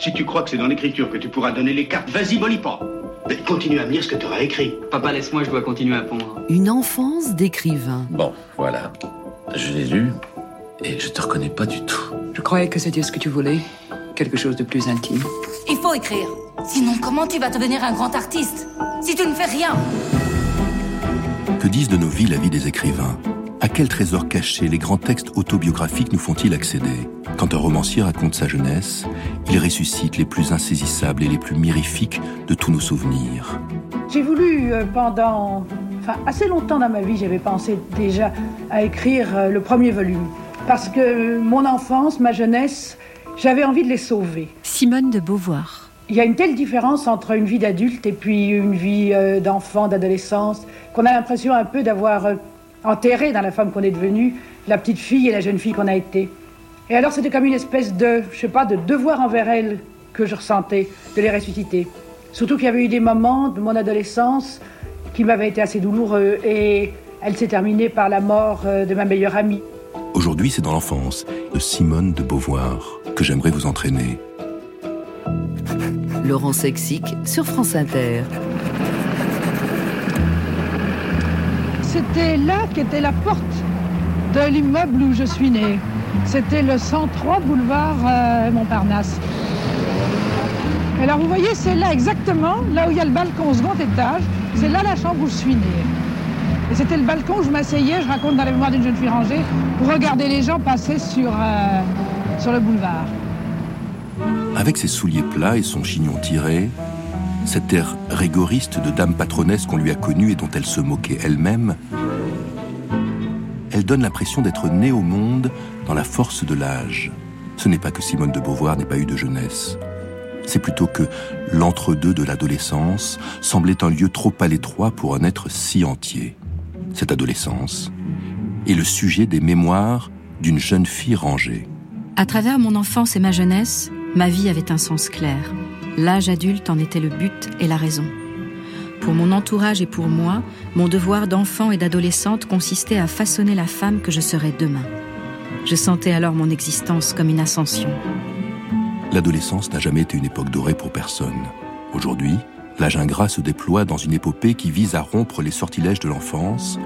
Si tu crois que c'est dans l'écriture que tu pourras donner les cartes, vas-y, molly pas. Mais continue à me lire ce que tu auras écrit. Papa, laisse-moi, je dois continuer à pondre. Une enfance d'écrivain. Bon, voilà. Je l'ai lu et je te reconnais pas du tout. Je croyais que c'était ce que tu voulais. Quelque chose de plus intime. Il faut écrire. Sinon, comment tu vas devenir un grand artiste Si tu ne fais rien? Que disent de nos vies la vie des écrivains? À quel trésor caché les grands textes autobiographiques nous font-ils accéder? Quand un romancier raconte sa jeunesse, il ressuscite les plus insaisissables et les plus mirifiques de tous nos souvenirs. J'ai voulu euh, pendant enfin, assez longtemps dans ma vie, j'avais pensé déjà à écrire euh, le premier volume. Parce que mon enfance, ma jeunesse, j'avais envie de les sauver. Simone de Beauvoir. Il y a une telle différence entre une vie d'adulte et puis une vie euh, d'enfant, d'adolescence, qu'on a l'impression un peu d'avoir euh, enterré dans la femme qu'on est devenue, la petite fille et la jeune fille qu'on a été. Et alors c'était comme une espèce de, je sais pas, de devoir envers elle que je ressentais, de les ressusciter. Surtout qu'il y avait eu des moments de mon adolescence qui m'avaient été assez douloureux et elle s'est terminée par la mort euh, de ma meilleure amie. Aujourd'hui, c'est dans l'enfance de Simone de Beauvoir que j'aimerais vous entraîner. Laurent Sexic sur France Inter. C'était là qu'était la porte de l'immeuble où je suis née. C'était le 103 boulevard euh, Montparnasse. Alors vous voyez, c'est là exactement, là où il y a le balcon au second étage, c'est là la chambre où je suis née. Et c'était le balcon où je m'asseyais, je raconte dans la mémoire d'une jeune fille rangée, pour regarder les gens passer sur, euh, sur le boulevard. Avec ses souliers plats et son chignon tiré, cet air rigoriste de dame patronesse qu'on lui a connu et dont elle se moquait elle-même, elle donne l'impression d'être née au monde dans la force de l'âge. Ce n'est pas que Simone de Beauvoir n'ait pas eu de jeunesse. C'est plutôt que l'entre-deux de l'adolescence semblait un lieu trop à l'étroit pour un être si entier. Cette adolescence est le sujet des mémoires d'une jeune fille rangée. À travers mon enfance et ma jeunesse, ma vie avait un sens clair. L'âge adulte en était le but et la raison. Pour mon entourage et pour moi, mon devoir d'enfant et d'adolescente consistait à façonner la femme que je serais demain. Je sentais alors mon existence comme une ascension. L'adolescence n'a jamais été une époque dorée pour personne. Aujourd'hui, l'âge ingrat se déploie dans une épopée qui vise à rompre les sortilèges de l'enfance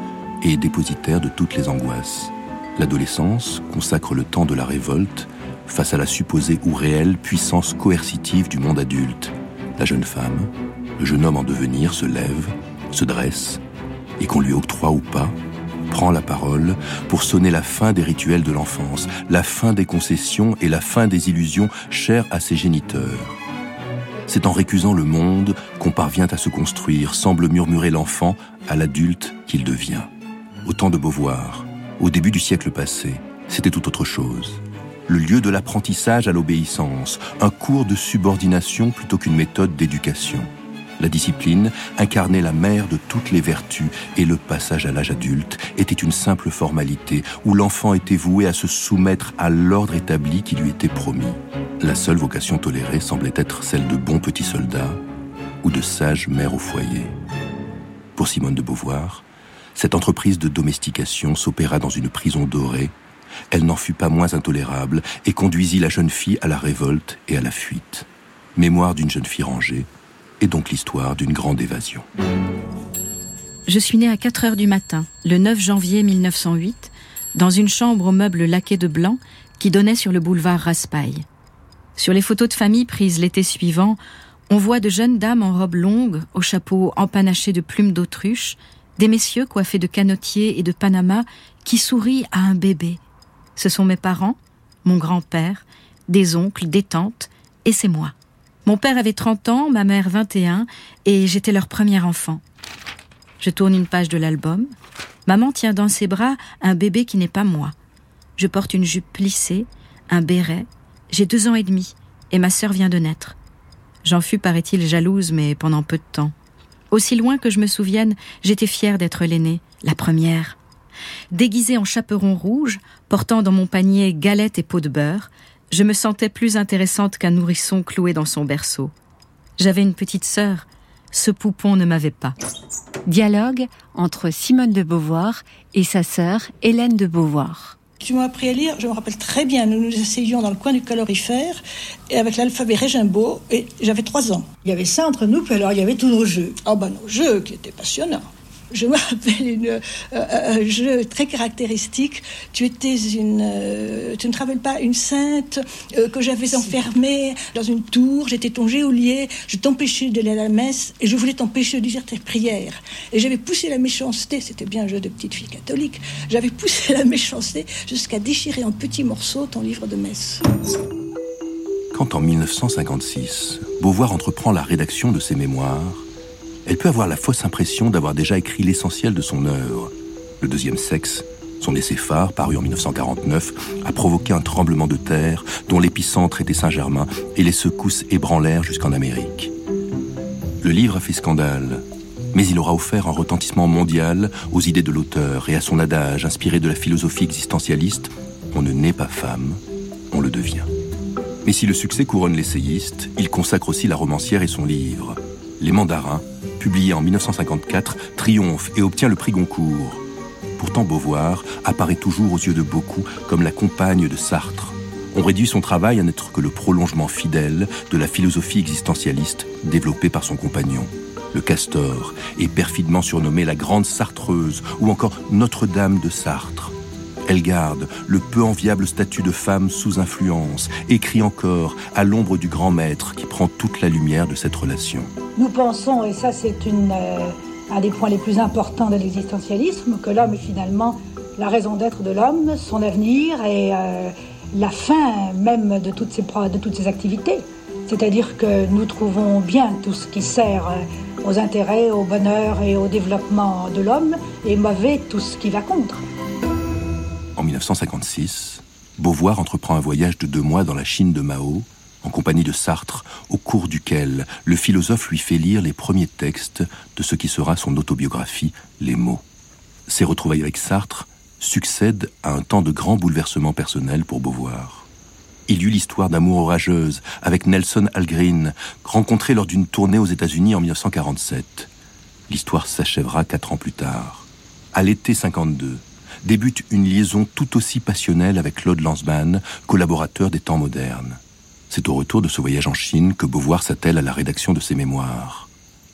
et est dépositaire de toutes les angoisses. L'adolescence consacre le temps de la révolte face à la supposée ou réelle puissance coercitive du monde adulte. La jeune femme, le jeune homme en devenir se lève, se dresse, et qu'on lui octroie ou pas, prend la parole pour sonner la fin des rituels de l'enfance, la fin des concessions et la fin des illusions chères à ses géniteurs. C'est en récusant le monde qu'on parvient à se construire, semble murmurer l'enfant à l'adulte qu'il devient. Au temps de Beauvoir, au début du siècle passé, c'était tout autre chose. Le lieu de l'apprentissage à l'obéissance, un cours de subordination plutôt qu'une méthode d'éducation. La discipline incarnait la mère de toutes les vertus et le passage à l'âge adulte était une simple formalité où l'enfant était voué à se soumettre à l'ordre établi qui lui était promis. La seule vocation tolérée semblait être celle de bon petit soldat ou de sage mère au foyer. Pour Simone de Beauvoir, cette entreprise de domestication s'opéra dans une prison dorée. Elle n'en fut pas moins intolérable et conduisit la jeune fille à la révolte et à la fuite. Mémoire d'une jeune fille rangée, et donc l'histoire d'une grande évasion. Je suis née à 4 heures du matin, le 9 janvier 1908, dans une chambre aux meubles laqués de blanc qui donnait sur le boulevard Raspail. Sur les photos de famille prises l'été suivant, on voit de jeunes dames en robe longue, au chapeau empanaché de plumes d'autruche, des messieurs coiffés de canotiers et de panama qui sourient à un bébé. Ce sont mes parents, mon grand-père, des oncles, des tantes, et c'est moi. Mon père avait 30 ans, ma mère 21, et j'étais leur premier enfant. Je tourne une page de l'album. Maman tient dans ses bras un bébé qui n'est pas moi. Je porte une jupe plissée, un béret. J'ai deux ans et demi, et ma sœur vient de naître. J'en fus, paraît-il, jalouse, mais pendant peu de temps. Aussi loin que je me souvienne, j'étais fière d'être l'aînée, la première. Déguisée en chaperon rouge, portant dans mon panier galettes et pots de beurre, je me sentais plus intéressante qu'un nourrisson cloué dans son berceau. J'avais une petite sœur. Ce poupon ne m'avait pas. Dialogue entre Simone de Beauvoir et sa sœur Hélène de Beauvoir. tu m'as appris à lire, je me rappelle très bien, nous nous asseyions dans le coin du calorifère et avec l'alphabet Régimbaud et j'avais trois ans. Il y avait ça entre nous, puis alors il y avait tous nos jeux. Ah ben nos jeux qui étaient passionnants je me rappelle une, euh, euh, un jeu très caractéristique. Tu étais une, euh, tu ne te rappelles pas, une sainte que j'avais enfermée dans une tour. J'étais ton geôlier. Je t'empêchais d'aller à la messe et je voulais t'empêcher de dire tes prières. Et j'avais poussé la méchanceté. C'était bien un jeu de petite fille catholique. J'avais poussé la méchanceté jusqu'à déchirer en petits morceaux ton livre de messe. Quand en 1956, Beauvoir entreprend la rédaction de ses mémoires, elle peut avoir la fausse impression d'avoir déjà écrit l'essentiel de son œuvre. Le deuxième sexe, son essai phare, paru en 1949, a provoqué un tremblement de terre dont l'épicentre était Saint-Germain et les secousses ébranlèrent jusqu'en Amérique. Le livre a fait scandale, mais il aura offert un retentissement mondial aux idées de l'auteur et à son adage inspiré de la philosophie existentialiste On ne naît pas femme, on le devient. Mais si le succès couronne l'essayiste, il consacre aussi la romancière et son livre. Les Mandarins, publié en 1954, triomphe et obtient le prix Goncourt. Pourtant Beauvoir apparaît toujours aux yeux de beaucoup comme la compagne de Sartre. On réduit son travail à n'être que le prolongement fidèle de la philosophie existentialiste développée par son compagnon. Le castor est perfidement surnommé la grande sartreuse ou encore Notre-Dame de Sartre. Elle garde le peu enviable statut de femme sous influence, écrit encore à l'ombre du grand maître qui prend toute la lumière de cette relation. Nous pensons, et ça c'est euh, un des points les plus importants de l'existentialisme, que l'homme est finalement la raison d'être de l'homme, son avenir et euh, la fin même de toutes ses, de toutes ses activités. C'est-à-dire que nous trouvons bien tout ce qui sert euh, aux intérêts, au bonheur et au développement de l'homme, et mauvais tout ce qui va contre. En 1956, Beauvoir entreprend un voyage de deux mois dans la Chine de Mao, en compagnie de Sartre, au cours duquel le philosophe lui fait lire les premiers textes de ce qui sera son autobiographie, Les mots. Ces retrouvailles avec Sartre succèdent à un temps de grands bouleversements personnels pour Beauvoir. Il eut l'histoire d'amour orageuse avec Nelson Algren, rencontré lors d'une tournée aux États-Unis en 1947. L'histoire s'achèvera quatre ans plus tard. À l'été 52, débute une liaison tout aussi passionnelle avec Claude Lanzmann, collaborateur des temps modernes. C'est au retour de ce voyage en Chine que Beauvoir s'attelle à la rédaction de ses mémoires.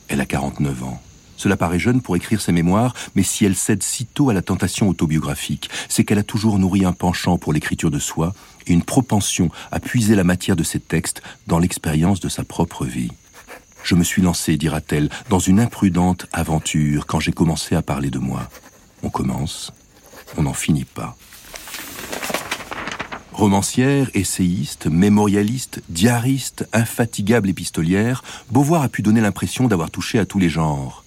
Elle a 49 ans. Cela paraît jeune pour écrire ses mémoires, mais si elle cède si tôt à la tentation autobiographique, c'est qu'elle a toujours nourri un penchant pour l'écriture de soi et une propension à puiser la matière de ses textes dans l'expérience de sa propre vie. Je me suis lancé, dira-t-elle, dans une imprudente aventure quand j'ai commencé à parler de moi. On commence, on n'en finit pas. Romancière, essayiste, mémorialiste, diariste, infatigable épistolière, Beauvoir a pu donner l'impression d'avoir touché à tous les genres.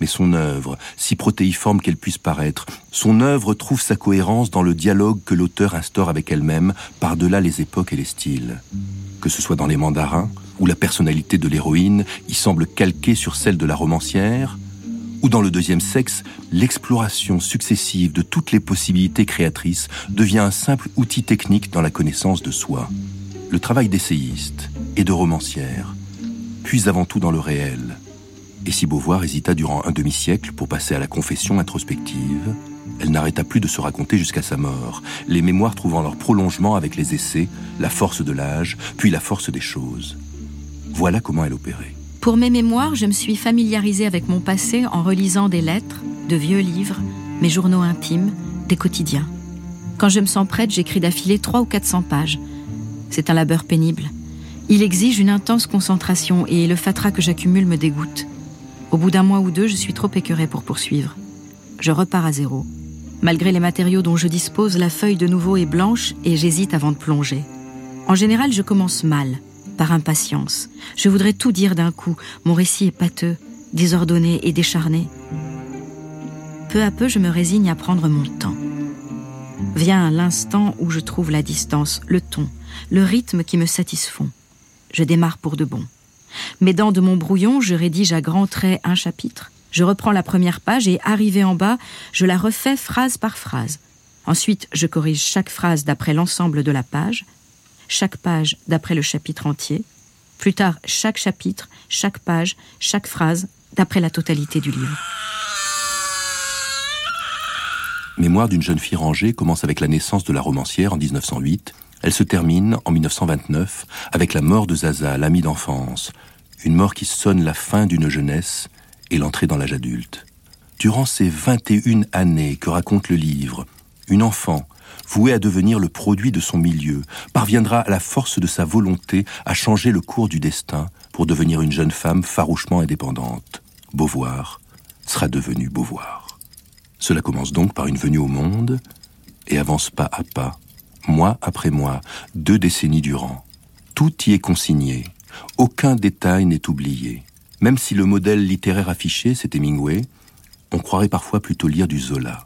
Mais son œuvre, si protéiforme qu'elle puisse paraître, son œuvre trouve sa cohérence dans le dialogue que l'auteur instaure avec elle-même par-delà les époques et les styles. Que ce soit dans Les Mandarins, où la personnalité de l'héroïne y semble calquée sur celle de la romancière, dans le deuxième sexe, l'exploration successive de toutes les possibilités créatrices devient un simple outil technique dans la connaissance de soi. Le travail d'essayiste et de romancière puise avant tout dans le réel. Et si Beauvoir hésita durant un demi-siècle pour passer à la confession introspective, elle n'arrêta plus de se raconter jusqu'à sa mort, les mémoires trouvant leur prolongement avec les essais, la force de l'âge, puis la force des choses. Voilà comment elle opérait. Pour mes mémoires, je me suis familiarisée avec mon passé en relisant des lettres, de vieux livres, mes journaux intimes, des quotidiens. Quand je me sens prête, j'écris d'affilée trois ou 400 pages. C'est un labeur pénible. Il exige une intense concentration et le fatras que j'accumule me dégoûte. Au bout d'un mois ou deux, je suis trop écœurée pour poursuivre. Je repars à zéro. Malgré les matériaux dont je dispose, la feuille de nouveau est blanche et j'hésite avant de plonger. En général, je commence mal par impatience. Je voudrais tout dire d'un coup. Mon récit est pâteux, désordonné et décharné. Peu à peu, je me résigne à prendre mon temps. Vient l'instant où je trouve la distance, le ton, le rythme qui me satisfont. Je démarre pour de bon. M'aidant de mon brouillon, je rédige à grands traits un chapitre. Je reprends la première page et, arrivé en bas, je la refais phrase par phrase. Ensuite, je corrige chaque phrase d'après l'ensemble de la page, chaque page d'après le chapitre entier, plus tard chaque chapitre, chaque page, chaque phrase d'après la totalité du livre. Mémoire d'une jeune fille rangée commence avec la naissance de la romancière en 1908. Elle se termine en 1929 avec la mort de Zaza, l'amie d'enfance. Une mort qui sonne la fin d'une jeunesse et l'entrée dans l'âge adulte. Durant ces 21 années que raconte le livre, une enfant, vouée à devenir le produit de son milieu, parviendra à la force de sa volonté à changer le cours du destin pour devenir une jeune femme farouchement indépendante. Beauvoir sera devenue Beauvoir. Cela commence donc par une venue au monde et avance pas à pas, mois après mois, deux décennies durant. Tout y est consigné, aucun détail n'est oublié. Même si le modèle littéraire affiché, c'est Hemingway, on croirait parfois plutôt lire du Zola.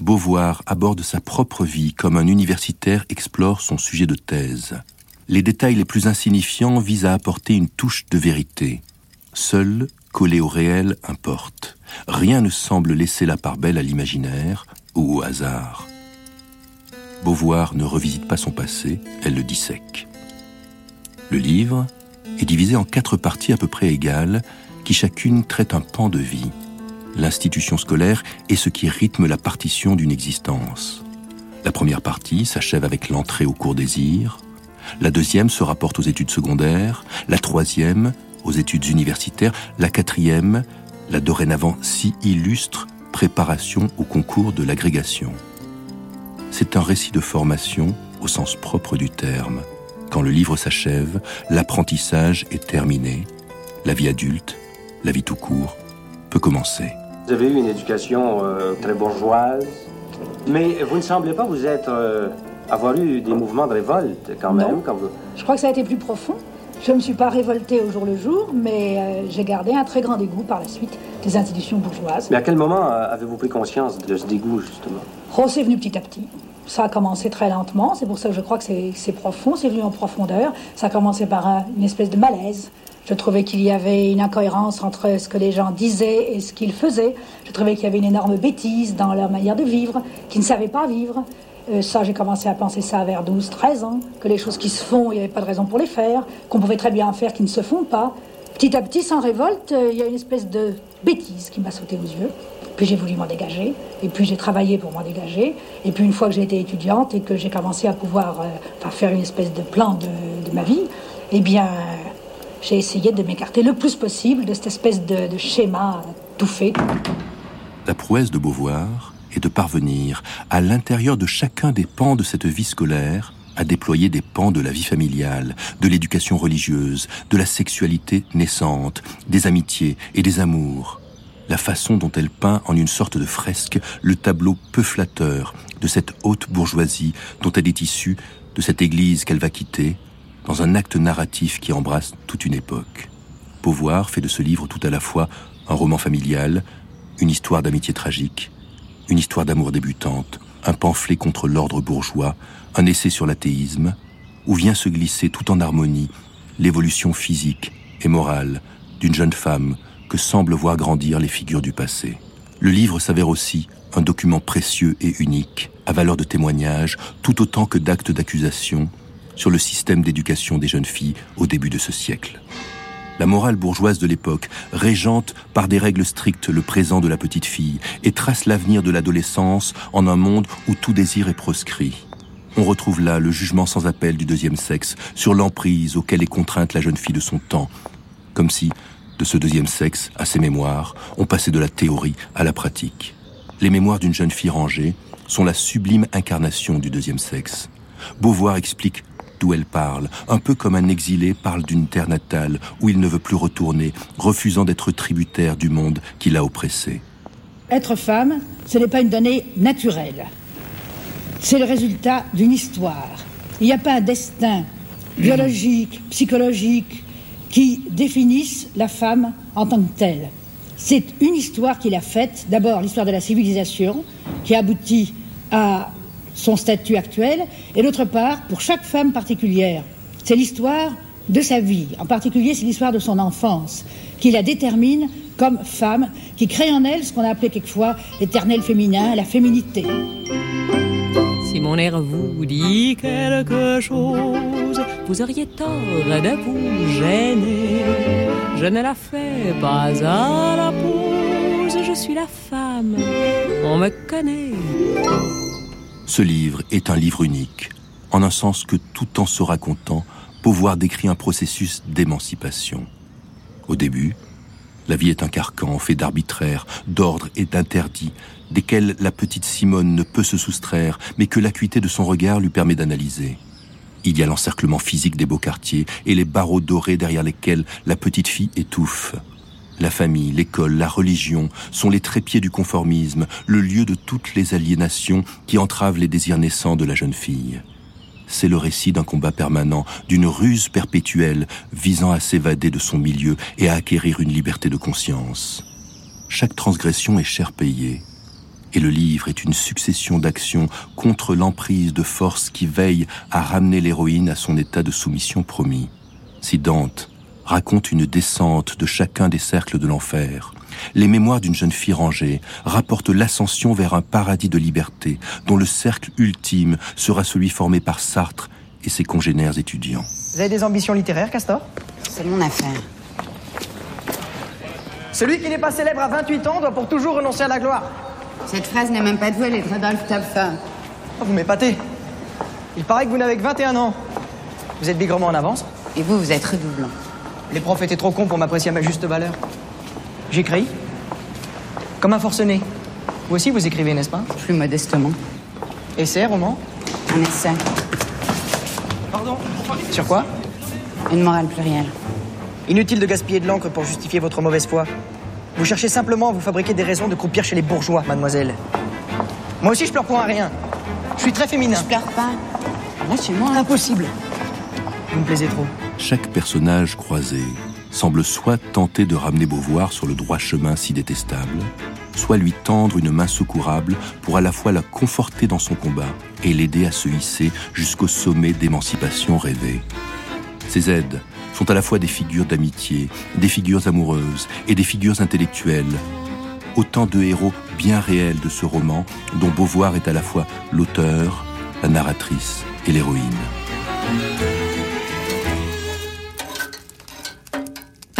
Beauvoir aborde sa propre vie comme un universitaire explore son sujet de thèse. Les détails les plus insignifiants visent à apporter une touche de vérité. Seul, collé au réel, importe. Rien ne semble laisser la part belle à l'imaginaire ou au hasard. Beauvoir ne revisite pas son passé, elle le dissèque. Le livre est divisé en quatre parties à peu près égales, qui chacune traite un pan de vie l'institution scolaire est ce qui rythme la partition d'une existence. La première partie s'achève avec l'entrée au cours désir, la deuxième se rapporte aux études secondaires, la troisième aux études universitaires, la quatrième, la dorénavant si illustre préparation au concours de l'agrégation. C'est un récit de formation au sens propre du terme. Quand le livre s'achève, l'apprentissage est terminé, la vie adulte, la vie tout court, peut commencer. Vous avez eu une éducation euh, très bourgeoise, mais vous ne semblez pas vous être euh, avoir eu des mouvements de révolte quand même. Quand vous... Je crois que ça a été plus profond. Je ne me suis pas révoltée au jour le jour, mais euh, j'ai gardé un très grand dégoût par la suite des institutions bourgeoises. Mais à quel moment avez-vous pris conscience de ce dégoût, justement? Oh, c'est venu petit à petit. Ça a commencé très lentement, c'est pour ça que je crois que c'est profond, c'est venu en profondeur. Ça a commencé par une espèce de malaise. Je trouvais qu'il y avait une incohérence entre ce que les gens disaient et ce qu'ils faisaient. Je trouvais qu'il y avait une énorme bêtise dans leur manière de vivre, qu'ils ne savaient pas vivre. Euh, ça, j'ai commencé à penser ça vers 12, 13 ans, que les choses qui se font, il n'y avait pas de raison pour les faire, qu'on pouvait très bien faire qui ne se font pas. Petit à petit, sans révolte, euh, il y a une espèce de bêtise qui m'a sauté aux yeux. Puis j'ai voulu m'en dégager, et puis j'ai travaillé pour m'en dégager. Et puis une fois que j'ai été étudiante et que j'ai commencé à pouvoir euh, faire une espèce de plan de, de ma vie, eh bien, j'ai essayé de m'écarter le plus possible de cette espèce de, schéma tout fait. La prouesse de Beauvoir est de parvenir, à l'intérieur de chacun des pans de cette vie scolaire, à déployer des pans de la vie familiale, de l'éducation religieuse, de la sexualité naissante, des amitiés et des amours. La façon dont elle peint en une sorte de fresque le tableau peu flatteur de cette haute bourgeoisie dont elle est issue, de cette église qu'elle va quitter, dans un acte narratif qui embrasse toute une époque. Beauvoir fait de ce livre tout à la fois un roman familial, une histoire d'amitié tragique, une histoire d'amour débutante, un pamphlet contre l'ordre bourgeois, un essai sur l'athéisme, où vient se glisser tout en harmonie l'évolution physique et morale d'une jeune femme que semblent voir grandir les figures du passé. Le livre s'avère aussi un document précieux et unique, à valeur de témoignage, tout autant que d'actes d'accusation, sur le système d'éducation des jeunes filles au début de ce siècle. La morale bourgeoise de l'époque régente par des règles strictes le présent de la petite fille et trace l'avenir de l'adolescence en un monde où tout désir est proscrit. On retrouve là le jugement sans appel du deuxième sexe sur l'emprise auquel est contrainte la jeune fille de son temps, comme si, de ce deuxième sexe à ses mémoires, on passait de la théorie à la pratique. Les mémoires d'une jeune fille rangée sont la sublime incarnation du deuxième sexe. Beauvoir explique d'où elle parle, un peu comme un exilé parle d'une terre natale où il ne veut plus retourner, refusant d'être tributaire du monde qui l'a oppressé. Être femme, ce n'est pas une donnée naturelle. C'est le résultat d'une histoire. Il n'y a pas un destin biologique, psychologique, qui définisse la femme en tant que telle. C'est une histoire qu'il a faite, d'abord l'histoire de la civilisation, qui aboutit à son statut actuel, et d'autre part, pour chaque femme particulière. C'est l'histoire de sa vie, en particulier c'est l'histoire de son enfance, qui la détermine comme femme, qui crée en elle ce qu'on a appelé quelquefois l'éternel féminin, la féminité. Si mon air vous dit quelque chose, vous auriez tort de vous gêner. Je ne la fais pas à la pause, je suis la femme. On me connaît. Ce livre est un livre unique, en un sens que tout en se racontant, Beauvoir décrit un processus d'émancipation. Au début, la vie est un carcan fait d'arbitraire, d'ordre et d'interdits, desquels la petite Simone ne peut se soustraire, mais que l'acuité de son regard lui permet d'analyser. Il y a l'encerclement physique des beaux quartiers et les barreaux dorés derrière lesquels la petite fille étouffe. La famille, l'école, la religion sont les trépieds du conformisme, le lieu de toutes les aliénations qui entravent les désirs naissants de la jeune fille. C'est le récit d'un combat permanent, d'une ruse perpétuelle visant à s'évader de son milieu et à acquérir une liberté de conscience. Chaque transgression est cher payée et le livre est une succession d'actions contre l'emprise de forces qui veillent à ramener l'héroïne à son état de soumission promis. Si Dante raconte une descente de chacun des cercles de l'enfer, les mémoires d'une jeune fille rangée rapportent l'ascension vers un paradis de liberté dont le cercle ultime sera celui formé par Sartre et ses congénères étudiants. Vous avez des ambitions littéraires, Castor? C'est mon affaire. Celui qui n'est pas célèbre à 28 ans doit pour toujours renoncer à la gloire. Cette phrase n'est même pas de vous, elle est de Rodolphe Tapfer. Oh, vous m'épatez. Il paraît que vous n'avez que 21 ans. Vous êtes bigrement en avance Et vous, vous êtes redoublant. Les profs étaient trop cons pour m'apprécier à ma juste valeur. J'écris. Comme un forcené. Vous aussi, vous écrivez, n'est-ce pas? Plus modestement. Essai, roman? Un essai. Pardon? Sur quoi? Une morale plurielle. Inutile de gaspiller de l'encre pour justifier votre mauvaise foi. Vous cherchez simplement à vous fabriquer des raisons de croupir chez les bourgeois, mademoiselle. Moi aussi, je pleure pour un rien. Je suis très féminin. Je pleure pas. Là, chez moi. Impossible. Vous me plaisez trop. Chaque personnage croisé semble soit tenter de ramener Beauvoir sur le droit chemin si détestable, soit lui tendre une main secourable pour à la fois la conforter dans son combat et l'aider à se hisser jusqu'au sommet d'émancipation rêvée. Ces aides sont à la fois des figures d'amitié, des figures amoureuses et des figures intellectuelles. Autant de héros bien réels de ce roman dont Beauvoir est à la fois l'auteur, la narratrice et l'héroïne.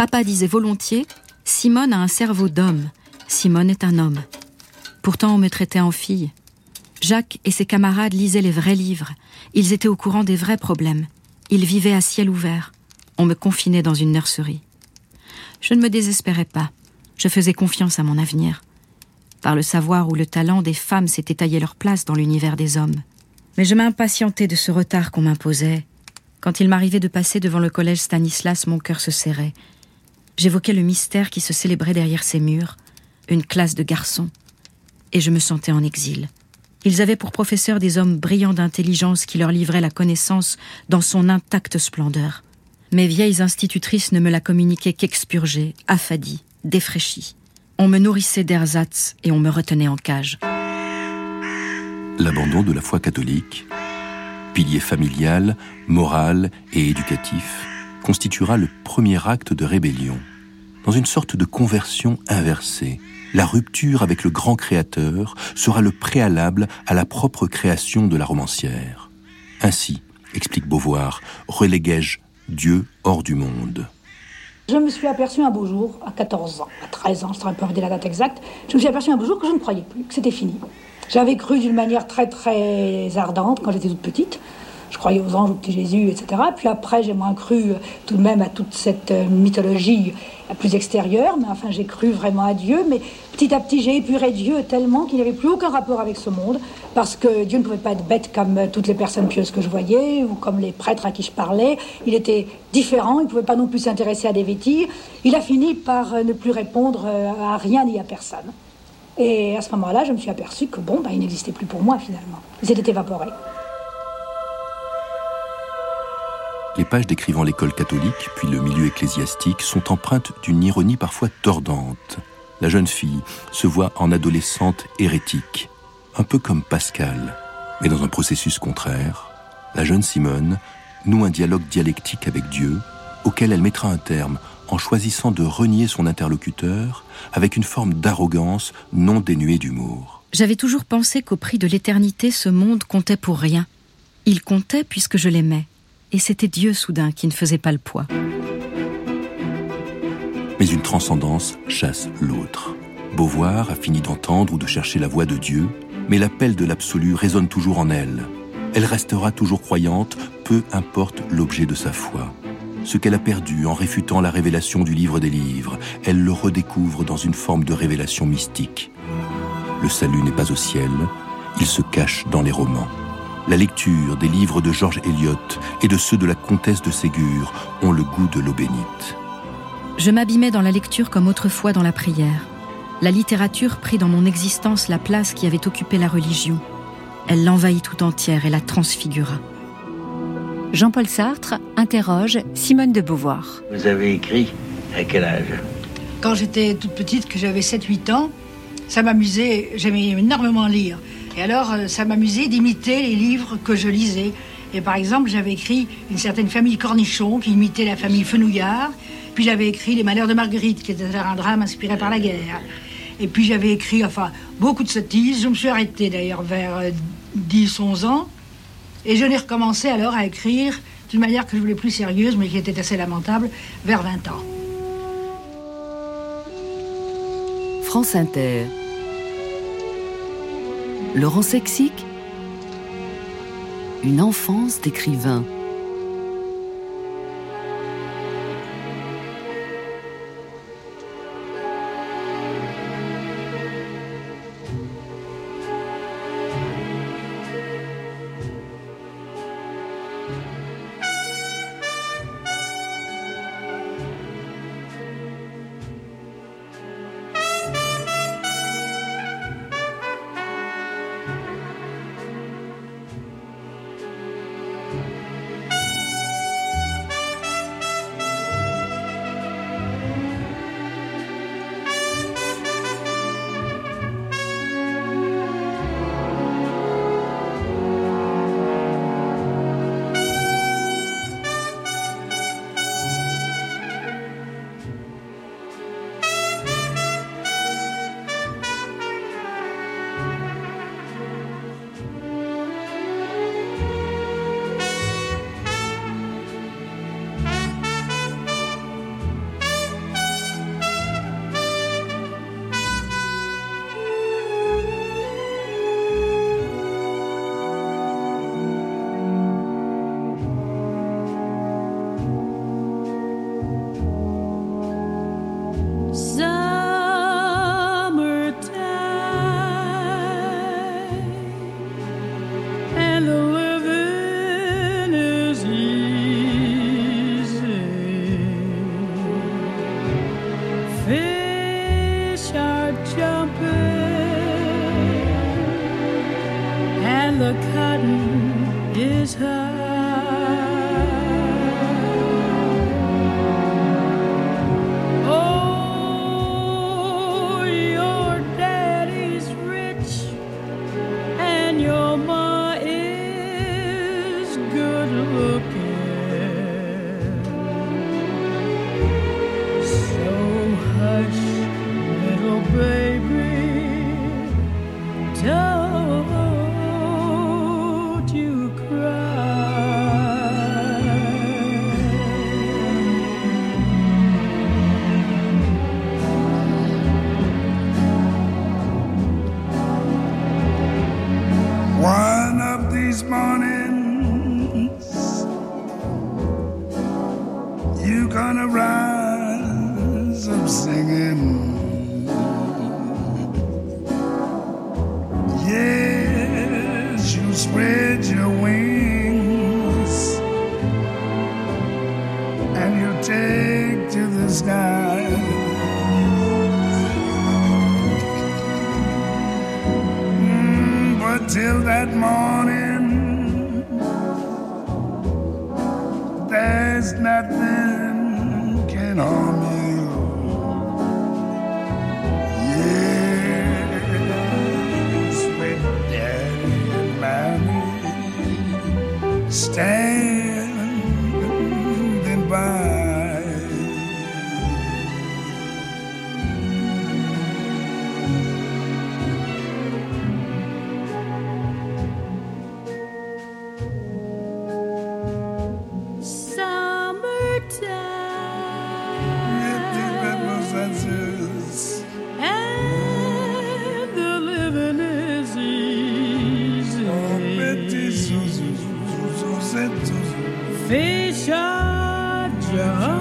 Papa disait volontiers Simone a un cerveau d'homme. Simone est un homme. Pourtant, on me traitait en fille. Jacques et ses camarades lisaient les vrais livres. Ils étaient au courant des vrais problèmes. Ils vivaient à ciel ouvert. On me confinait dans une nurserie. Je ne me désespérais pas. Je faisais confiance à mon avenir. Par le savoir ou le talent, des femmes s'étaient taillé leur place dans l'univers des hommes. Mais je m'impatientais de ce retard qu'on m'imposait. Quand il m'arrivait de passer devant le collège Stanislas, mon cœur se serrait. J'évoquais le mystère qui se célébrait derrière ces murs, une classe de garçons, et je me sentais en exil. Ils avaient pour professeurs des hommes brillants d'intelligence qui leur livraient la connaissance dans son intacte splendeur. Mes vieilles institutrices ne me la communiquaient qu'expurgée, affadie, défraîchie. On me nourrissait d'ersatz et on me retenait en cage. L'abandon de la foi catholique, pilier familial, moral et éducatif, constituera le premier acte de rébellion. Dans une sorte de conversion inversée, la rupture avec le grand créateur sera le préalable à la propre création de la romancière. Ainsi, explique Beauvoir, reléguai-je Dieu hors du monde. Je me suis aperçu un beau jour, à 14 ans, à 13 ans, je ne saurais pas la date exacte, je me suis aperçu un beau jour que je ne croyais plus, que c'était fini. J'avais cru d'une manière très très ardente quand j'étais toute petite. Je croyais aux anges, au petit Jésus, etc. Puis après, j'ai moins cru tout de même à toute cette euh, mythologie plus extérieure, mais enfin, j'ai cru vraiment à Dieu. Mais petit à petit, j'ai épuré Dieu tellement qu'il n'y avait plus aucun rapport avec ce monde, parce que Dieu ne pouvait pas être bête comme euh, toutes les personnes pieuses que je voyais, ou comme les prêtres à qui je parlais. Il était différent, il ne pouvait pas non plus s'intéresser à des vétilles. Il a fini par euh, ne plus répondre à rien ni à personne. Et à ce moment-là, je me suis aperçu que bon, bah, il n'existait plus pour moi finalement. Il s'était évaporé. Les pages décrivant l'école catholique, puis le milieu ecclésiastique, sont empreintes d'une ironie parfois tordante. La jeune fille se voit en adolescente hérétique, un peu comme Pascal. Mais dans un processus contraire, la jeune Simone noue un dialogue dialectique avec Dieu, auquel elle mettra un terme en choisissant de renier son interlocuteur avec une forme d'arrogance non dénuée d'humour. J'avais toujours pensé qu'au prix de l'éternité, ce monde comptait pour rien. Il comptait puisque je l'aimais et c'était Dieu soudain qui ne faisait pas le poids. Mais une transcendance chasse l'autre. Beauvoir a fini d'entendre ou de chercher la voix de Dieu, mais l'appel de l'absolu résonne toujours en elle. Elle restera toujours croyante, peu importe l'objet de sa foi. Ce qu'elle a perdu en réfutant la révélation du livre des livres, elle le redécouvre dans une forme de révélation mystique. Le salut n'est pas au ciel, il se cache dans les romans. La lecture des livres de George Eliot et de ceux de la comtesse de Ségur ont le goût de l'eau bénite. Je m'abîmais dans la lecture comme autrefois dans la prière. La littérature prit dans mon existence la place qui avait occupé la religion. Elle l'envahit tout entière et la transfigura. Jean-Paul Sartre interroge Simone de Beauvoir. Vous avez écrit à quel âge? Quand j'étais toute petite, que j'avais 7-8 ans, ça m'amusait, j'aimais énormément lire. Et alors, euh, ça m'amusait d'imiter les livres que je lisais. Et par exemple, j'avais écrit une certaine famille Cornichon qui imitait la famille Fenouillard. Puis j'avais écrit Les Malheurs de Marguerite, qui était un drame inspiré par la guerre. Et puis j'avais écrit, enfin, beaucoup de sottises. Je me suis arrêtée d'ailleurs vers 10-11 ans. Et je n'ai recommencé alors à écrire d'une manière que je voulais plus sérieuse, mais qui était assez lamentable, vers 20 ans. France Inter. Laurent Sexic. Une enfance d'écrivain. Fisher Jones.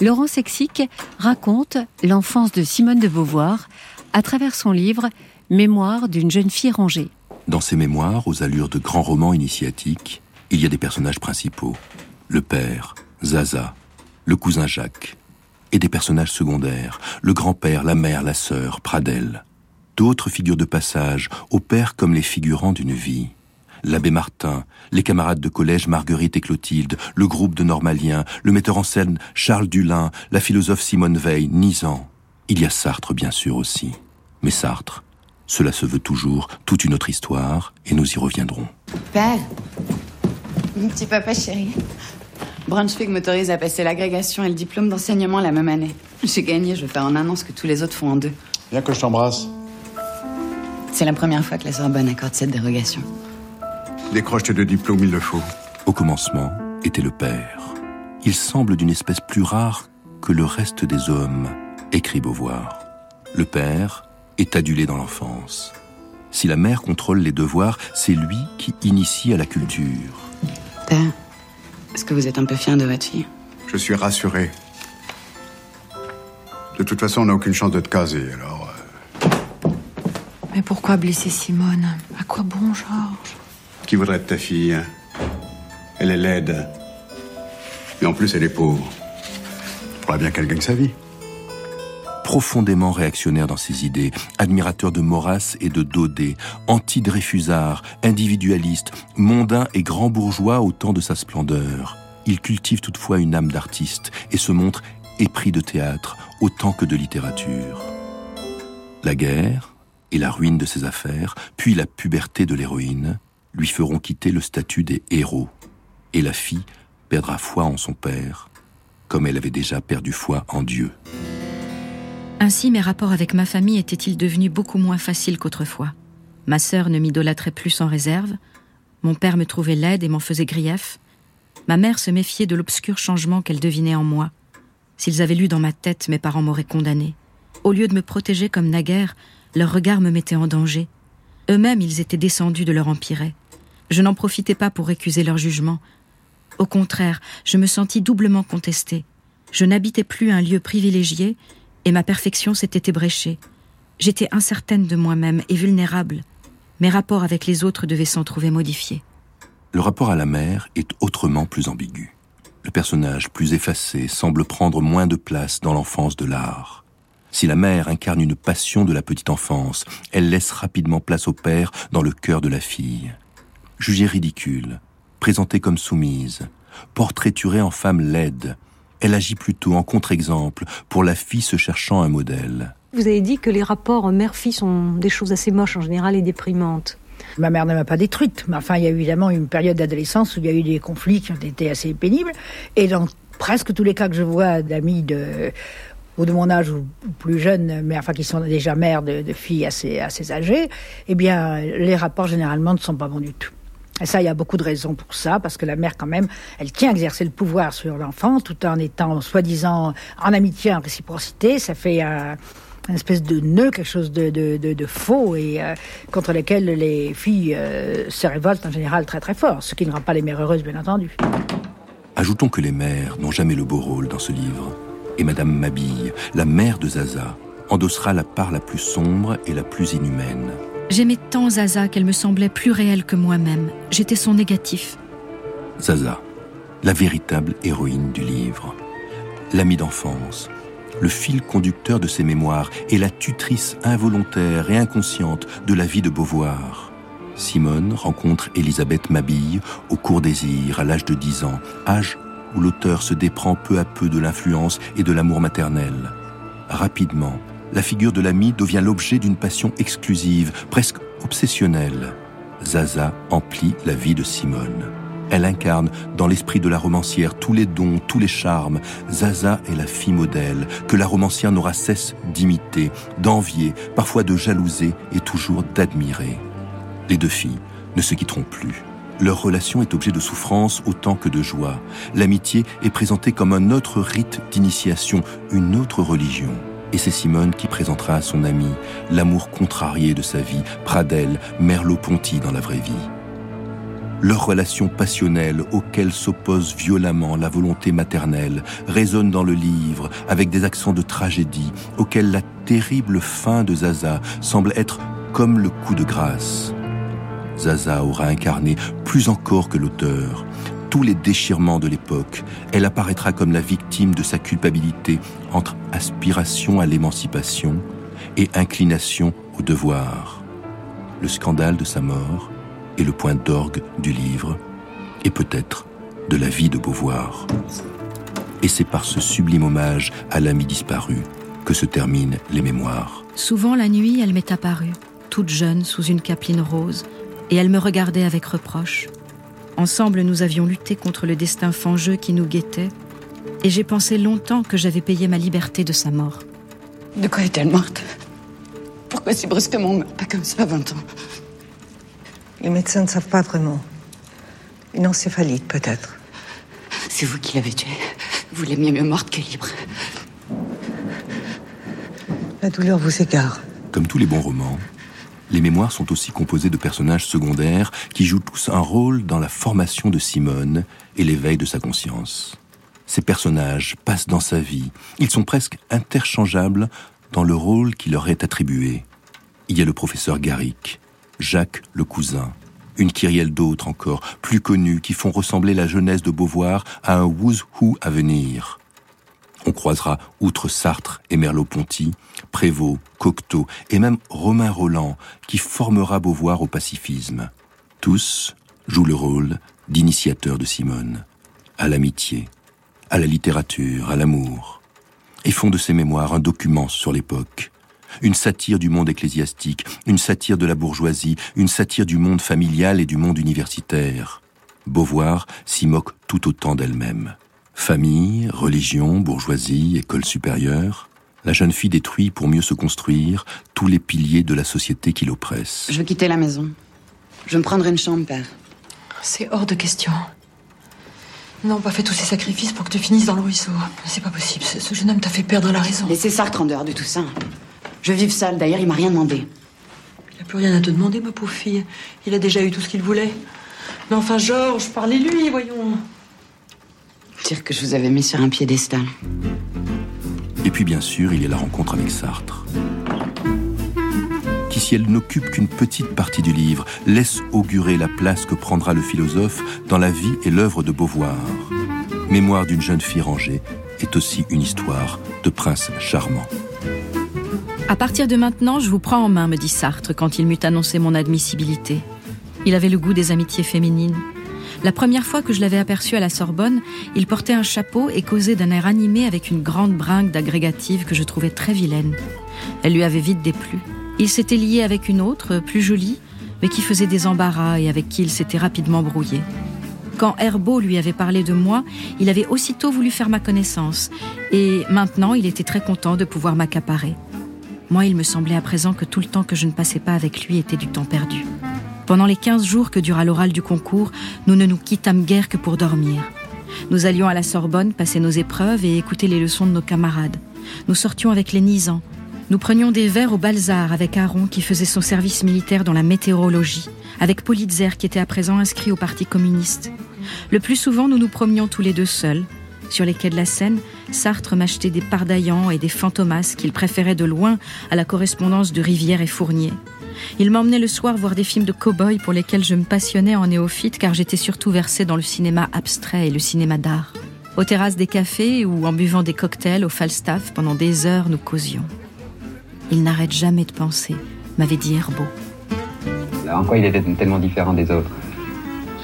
Laurent Sexic raconte l'enfance de Simone de Beauvoir à travers son livre Mémoire d'une jeune fille rangée. Dans ses mémoires, aux allures de grands romans initiatiques, il y a des personnages principaux. Le père, Zaza, le cousin Jacques, et des personnages secondaires, le grand-père, la mère, la sœur, Pradel. D'autres figures de passage opèrent comme les figurants d'une vie. L'abbé Martin, les camarades de collège Marguerite et Clotilde, le groupe de Normaliens, le metteur en scène Charles Dulin, la philosophe Simone Veil, Nizan. Il y a Sartre, bien sûr, aussi. Mais Sartre, cela se veut toujours toute une autre histoire, et nous y reviendrons. Père, mon petit papa chéri, Brunswick m'autorise à passer l'agrégation et le diplôme d'enseignement la même année. J'ai gagné, je vais faire en un an ce que tous les autres font en deux. Bien que je t'embrasse. C'est la première fois que la Sorbonne accorde cette dérogation. Décroche-tes de diplôme, il le faut. Au commencement était le père. Il semble d'une espèce plus rare que le reste des hommes, écrit Beauvoir. Le père est adulé dans l'enfance. Si la mère contrôle les devoirs, c'est lui qui initie à la culture. Père, est-ce que vous êtes un peu fier de votre fille? Je suis rassuré. De toute façon, on n'a aucune chance de te caser, alors... euh, Mais pourquoi blesser Simone? À quoi bon, Georges? Qui voudrait être ta fille Elle est laide. Et en plus, elle est pauvre. Faudra bien qu'elle gagne sa vie. Profondément réactionnaire dans ses idées, admirateur de Maurras et de Daudet, anti-Dreyfusard, individualiste, mondain et grand bourgeois au temps de sa splendeur, il cultive toutefois une âme d'artiste et se montre épris de théâtre autant que de littérature. La guerre et la ruine de ses affaires, puis la puberté de l'héroïne, lui feront quitter le statut des héros, et la fille perdra foi en son père, comme elle avait déjà perdu foi en Dieu. Ainsi, mes rapports avec ma famille étaient-ils devenus beaucoup moins faciles qu'autrefois. Ma sœur ne m'idolâtrait plus sans réserve, mon père me trouvait laide et m'en faisait grief, ma mère se méfiait de l'obscur changement qu'elle devinait en moi. S'ils avaient lu dans ma tête, mes parents m'auraient condamné. Au lieu de me protéger comme naguère, leur regard me mettait en danger. Eux-mêmes, ils étaient descendus de leur empire. Je n'en profitais pas pour récuser leur jugement. Au contraire, je me sentis doublement contestée. Je n'habitais plus un lieu privilégié, et ma perfection s'était ébréchée. J'étais incertaine de moi-même et vulnérable. Mes rapports avec les autres devaient s'en trouver modifiés. Le rapport à la mère est autrement plus ambigu. Le personnage plus effacé semble prendre moins de place dans l'enfance de l'art. Si la mère incarne une passion de la petite enfance, elle laisse rapidement place au père dans le cœur de la fille. Jugée ridicule, présentée comme soumise, portraiturée en femme laide, elle agit plutôt en contre-exemple pour la fille se cherchant un modèle. Vous avez dit que les rapports mère-fille sont des choses assez moches en général et déprimantes. Ma mère ne m'a pas détruite, mais enfin, il y a eu évidemment une période d'adolescence où il y a eu des conflits qui ont été assez pénibles. Et dans presque tous les cas que je vois d'amis de, ou de mon âge ou plus jeunes, mais enfin qui sont déjà mères de, de filles assez, assez âgées, eh bien, les rapports généralement ne sont pas bons du tout. Et ça, il y a beaucoup de raisons pour ça, parce que la mère, quand même, elle tient à exercer le pouvoir sur l'enfant, tout en étant soi-disant en amitié, en réciprocité. Ça fait un, une espèce de nœud, quelque chose de, de, de, de faux et euh, contre lequel les filles euh, se révoltent en général très très fort, ce qui ne rend pas les mères heureuses, bien entendu. Ajoutons que les mères n'ont jamais le beau rôle dans ce livre. Et Madame Mabille, la mère de Zaza, endossera la part la plus sombre et la plus inhumaine. J'aimais tant Zaza qu'elle me semblait plus réelle que moi-même. J'étais son négatif. Zaza, la véritable héroïne du livre. L'amie d'enfance, le fil conducteur de ses mémoires et la tutrice involontaire et inconsciente de la vie de Beauvoir. Simone rencontre Elisabeth Mabille au cours désir à l'âge de 10 ans, âge où l'auteur se déprend peu à peu de l'influence et de l'amour maternel. Rapidement, la figure de l'ami devient l'objet d'une passion exclusive, presque obsessionnelle. Zaza emplit la vie de Simone. Elle incarne dans l'esprit de la romancière tous les dons, tous les charmes. Zaza est la fille modèle que la romancière n'aura cesse d'imiter, d'envier, parfois de jalouser et toujours d'admirer. Les deux filles ne se quitteront plus. Leur relation est objet de souffrance autant que de joie. L'amitié est présentée comme un autre rite d'initiation, une autre religion. Et c'est Simone qui présentera à son ami l'amour contrarié de sa vie, Pradel, Merleau-Ponty dans la vraie vie. Leur relation passionnelle, auxquelles s'oppose violemment la volonté maternelle, résonne dans le livre avec des accents de tragédie, auxquels la terrible fin de Zaza semble être comme le coup de grâce. Zaza aura incarné, plus encore que l'auteur, tous les déchirements de l'époque. Elle apparaîtra comme la victime de sa culpabilité entre aspiration à l'émancipation et inclination au devoir. Le scandale de sa mort est le point d'orgue du livre et peut-être de la vie de Beauvoir. Et c'est par ce sublime hommage à l'ami disparu que se terminent les mémoires. Souvent la nuit, elle m'est apparue, toute jeune, sous une capeline rose, et elle me regardait avec reproche. Ensemble, nous avions lutté contre le destin fangeux qui nous guettait, et j'ai pensé longtemps que j'avais payé ma liberté de sa mort. De quoi est-elle morte? Pourquoi si brusquement on meurt pas comme ça à 20 ans? Les médecins ne savent pas vraiment. Une encéphalite, peut-être. C'est vous qui l'avez tuée. Vous l'aimiez mieux morte que libre. La douleur vous égare. Comme tous les bons romans, les mémoires sont aussi composées de personnages secondaires qui jouent tous un rôle dans la formation de Simone et l'éveil de sa conscience. Ces personnages passent dans sa vie. Ils sont presque interchangeables dans le rôle qui leur est attribué. Il y a le professeur Garrick, Jacques le cousin, une kyrielle d'autres encore, plus connus, qui font ressembler la jeunesse de Beauvoir à un who's who à venir. On croisera, outre Sartre et Merleau-Ponty, Prévost, Cocteau et même Romain Roland, qui formera Beauvoir au pacifisme. Tous jouent le rôle d'initiateurs de Simone, à l'amitié, à la littérature, à l'amour, et font de ses mémoires un document sur l'époque, une satire du monde ecclésiastique, une satire de la bourgeoisie, une satire du monde familial et du monde universitaire. Beauvoir s'y moque tout autant d'elle-même. Famille, religion, bourgeoisie, école supérieure, la jeune fille détruit pour mieux se construire tous les piliers de la société qui l'oppresse. Je veux quitter la maison. Je me prendrai une chambre, père. C'est hors de question. Non, pas fait tous ces sacrifices pour que tu finisses dans le ruisseau. C'est pas possible. Ce, ce jeune homme t'a fait perdre la raison. Laissez Sartre en dehors de tout ça. Je vive seule. D'ailleurs, il m'a rien demandé. Il a plus rien à te demander, ma pauvre fille. Il a déjà eu tout ce qu'il voulait. Mais enfin, Georges, parlez-lui, voyons. Dire que je vous avais mis sur un piédestal. Et puis bien sûr, il y a la rencontre avec Sartre, qui si elle n'occupe qu'une petite partie du livre, laisse augurer la place que prendra le philosophe dans la vie et l'œuvre de Beauvoir. Mémoire d'une jeune fille rangée est aussi une histoire de prince charmant. À partir de maintenant, je vous prends en main, me dit Sartre quand il m'eut annoncé mon admissibilité. Il avait le goût des amitiés féminines. La première fois que je l'avais aperçu à la Sorbonne, il portait un chapeau et causait d'un air animé avec une grande bringue d'agrégative que je trouvais très vilaine. Elle lui avait vite déplu. Il s'était lié avec une autre, plus jolie, mais qui faisait des embarras et avec qui il s'était rapidement brouillé. Quand Herbeau lui avait parlé de moi, il avait aussitôt voulu faire ma connaissance, et maintenant il était très content de pouvoir m'accaparer. Moi, il me semblait à présent que tout le temps que je ne passais pas avec lui était du temps perdu. Pendant les quinze jours que dura l'oral du concours, nous ne nous quittâmes guère que pour dormir. Nous allions à la Sorbonne passer nos épreuves et écouter les leçons de nos camarades. Nous sortions avec les Nisans. Nous prenions des verres au Balzar avec Aaron qui faisait son service militaire dans la météorologie, avec Politzer qui était à présent inscrit au Parti communiste. Le plus souvent, nous nous promenions tous les deux seuls. Sur les quais de la Seine, Sartre m'achetait des pardaillants et des fantomas qu'il préférait de loin à la correspondance de Rivière et Fournier. Il m'emmenait le soir voir des films de cow-boys pour lesquels je me passionnais en néophyte car j'étais surtout versée dans le cinéma abstrait et le cinéma d'art. Aux terrasses des cafés ou en buvant des cocktails au Falstaff pendant des heures nous causions. Il n'arrête jamais de penser, m'avait dit Herbeau. En quoi il était tellement différent des autres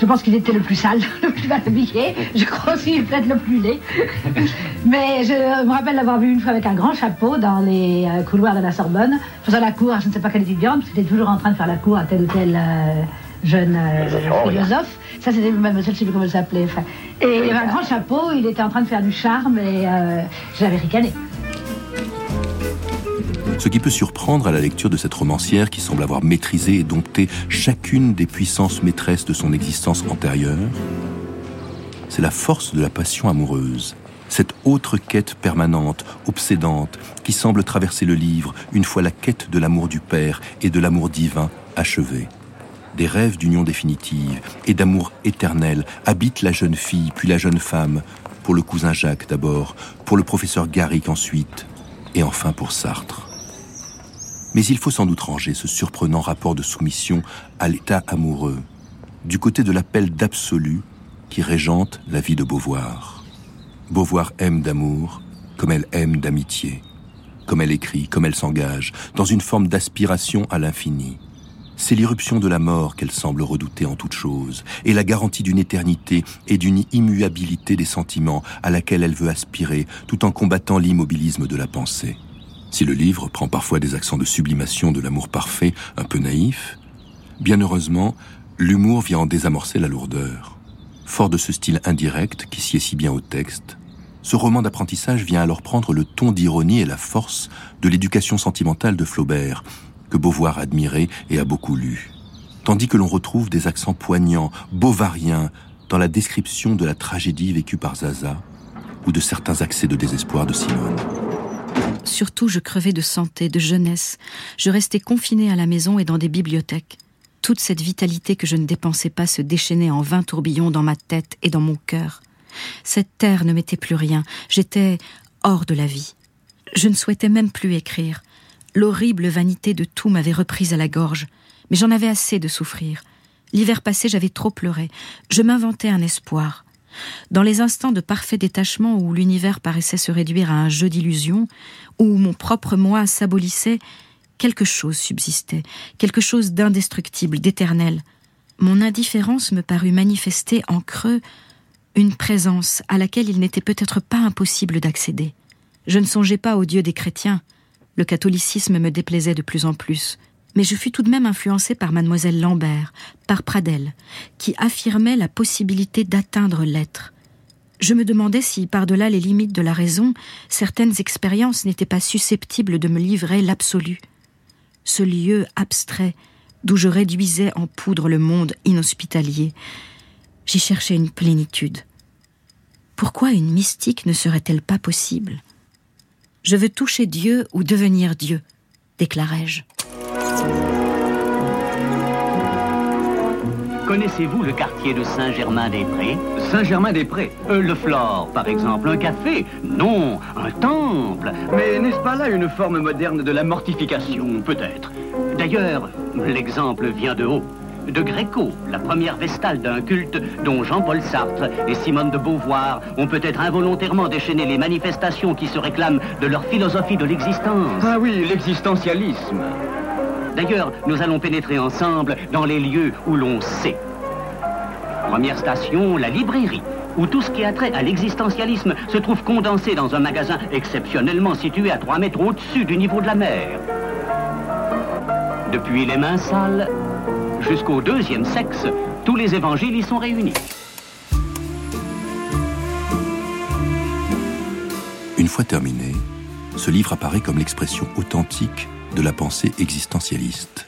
Je pense qu'il était le plus sale, le plus mal habillé. Je crois aussi peut-être le plus laid. Mais je me rappelle l'avoir vu une fois avec un grand chapeau dans les euh, couloirs de la Sorbonne, faisant la cour à je ne sais pas quelle étudiante, parce qu'il était toujours en train de faire la cour à tel ou tel euh, jeune euh, philosophe. Ça, c'était mademoiselle, je ne sais plus comment elle s'appelait. Enfin, et il avait un grand chapeau, il était en train de faire du charme et euh, je l'avais ricané. Ce qui peut surprendre à la lecture de cette romancière qui semble avoir maîtrisé et dompté chacune des puissances maîtresses de son existence antérieure, c'est la force de la passion amoureuse, cette autre quête permanente, obsédante, qui semble traverser le livre une fois la quête de l'amour du Père et de l'amour divin achevée. des rêves d'union définitive et d'amour éternel habitent la jeune fille puis la jeune femme, pour le cousin Jacques d'abord, pour le professeur Garrick ensuite, et enfin pour Sartre. Mais il faut sans doute ranger ce surprenant rapport de soumission à l'état amoureux, du côté de l'appel d'absolu qui régente la vie de Beauvoir. Beauvoir aime d'amour comme elle aime d'amitié, comme elle écrit, comme elle s'engage, dans une forme d'aspiration à l'infini. C'est l'irruption de la mort qu'elle semble redouter en toute chose, et la garantie d'une éternité et d'une immuabilité des sentiments à laquelle elle veut aspirer, tout en combattant l'immobilisme de la pensée. Si le livre prend parfois des accents de sublimation de l'amour parfait, un peu naïf, bien heureusement, l'humour vient en désamorcer la lourdeur. Fort de ce style indirect qui sied si bien au texte, ce roman d'apprentissage vient alors prendre le ton d'ironie et la force de l'éducation sentimentale de Flaubert, que Beauvoir admirait et a beaucoup lu. Tandis que l'on retrouve des accents poignants, bovariens, dans la description de la tragédie vécue par Zaza ou de certains accès de désespoir de Simone. Surtout, je crevais de santé, de jeunesse. Je restais confinée à la maison et dans des bibliothèques. Toute cette vitalité que je ne dépensais pas se déchaînait en vains tourbillons dans ma tête et dans mon cœur. Cette terre ne m'était plus rien. J'étais hors de la vie. Je ne souhaitais même plus écrire. L'horrible vanité de tout m'avait reprise à la gorge, mais j'en avais assez de souffrir. L'hiver passé, j'avais trop pleuré. Je m'inventais un espoir. Dans les instants de parfait détachement où l'univers paraissait se réduire à un jeu d'illusions, où mon propre moi s'abolissait, quelque chose subsistait, quelque chose d'indestructible, d'éternel. Mon indifférence me parut manifester en creux une présence à laquelle il n'était peut-être pas impossible d'accéder. Je ne songeais pas au Dieu des chrétiens, le catholicisme me déplaisait de plus en plus, mais je fus tout de même influencée par mademoiselle Lambert, par Pradel, qui affirmait la possibilité d'atteindre l'être. Je me demandais si, par-delà les limites de la raison, certaines expériences n'étaient pas susceptibles de me livrer l'absolu. Ce lieu abstrait, d'où je réduisais en poudre le monde inhospitalier, j'y cherchais une plénitude. Pourquoi une mystique ne serait-elle pas possible? Je veux toucher Dieu ou devenir Dieu, déclarai-je. Connaissez-vous le quartier de Saint-Germain-des-Prés? Saint-Germain-des-Prés euh, Le Flore, par exemple. Un café Non, un temple. Mais n'est-ce pas là une forme moderne de la mortification Peut-être? D'ailleurs, l'exemple vient de haut de Gréco, la première vestale d'un culte dont Jean-Paul Sartre et Simone de Beauvoir ont peut-être involontairement déchaîné les manifestations qui se réclament de leur philosophie de l'existence. Ah oui, l'existentialisme. D'ailleurs, nous allons pénétrer ensemble dans les lieux où l'on sait. Première station, la librairie, où tout ce qui a trait à l'existentialisme se trouve condensé dans un magasin exceptionnellement situé à 3 mètres au-dessus du niveau de la mer. Depuis les mains sales jusqu'au deuxième sexe, tous les évangiles y sont réunis. Une fois terminé, ce livre apparaît comme l'expression authentique de la pensée existentialiste.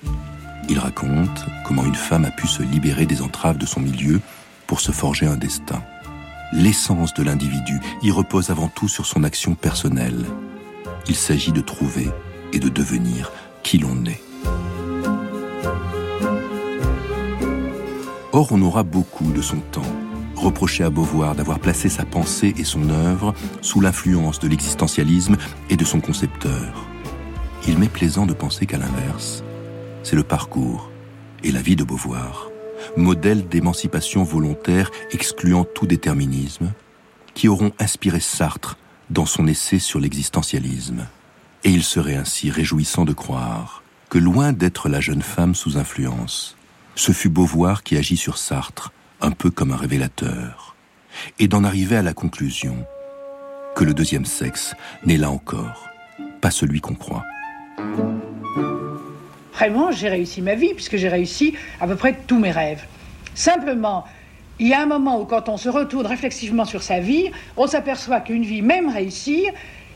Il raconte comment une femme a pu se libérer des entraves de son milieu pour se forger un destin. L'essence de l'individu y repose avant tout sur son action personnelle. Il s'agit de trouver et de devenir qui l'on est. Or, on aura beaucoup de son temps reproché à Beauvoir d'avoir placé sa pensée et son œuvre sous l'influence de l'existentialisme et de son concepteur. Il m'est plaisant de penser qu'à l'inverse, c'est le parcours et la vie de Beauvoir, modèle d'émancipation volontaire excluant tout déterminisme, qui auront inspiré Sartre dans son essai sur l'existentialisme. Et il serait ainsi réjouissant de croire que loin d'être la jeune femme sous influence, ce fut Beauvoir qui agit sur Sartre, un peu comme un révélateur, et d'en arriver à la conclusion que le deuxième sexe n'est là encore pas celui qu'on croit. Vraiment, j'ai réussi ma vie, puisque j'ai réussi à peu près tous mes rêves. Simplement, il y a un moment où quand on se retourne réflexivement sur sa vie, on s'aperçoit qu'une vie, même réussie,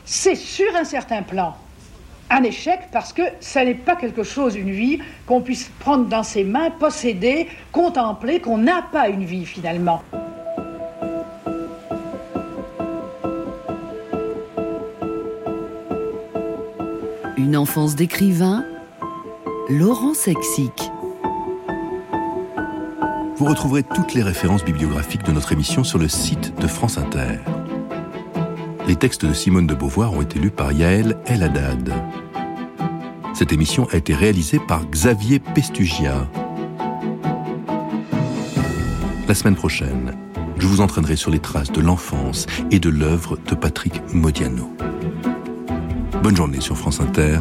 c'est sur un certain plan un échec parce que ça n'est pas quelque chose, une vie, qu'on puisse prendre dans ses mains, posséder, contempler, qu'on n'a pas une vie finalement. Une enfance d'écrivain, Laurent Sexic. Vous retrouverez toutes les références bibliographiques de notre émission sur le site de France Inter. Les textes de Simone de Beauvoir ont été lus par Yaël El Haddad. Cette émission a été réalisée par Xavier Pestugia. La semaine prochaine, je vous entraînerai sur les traces de l'enfance et de l'œuvre de Patrick Modiano. Bonne journée sur France Inter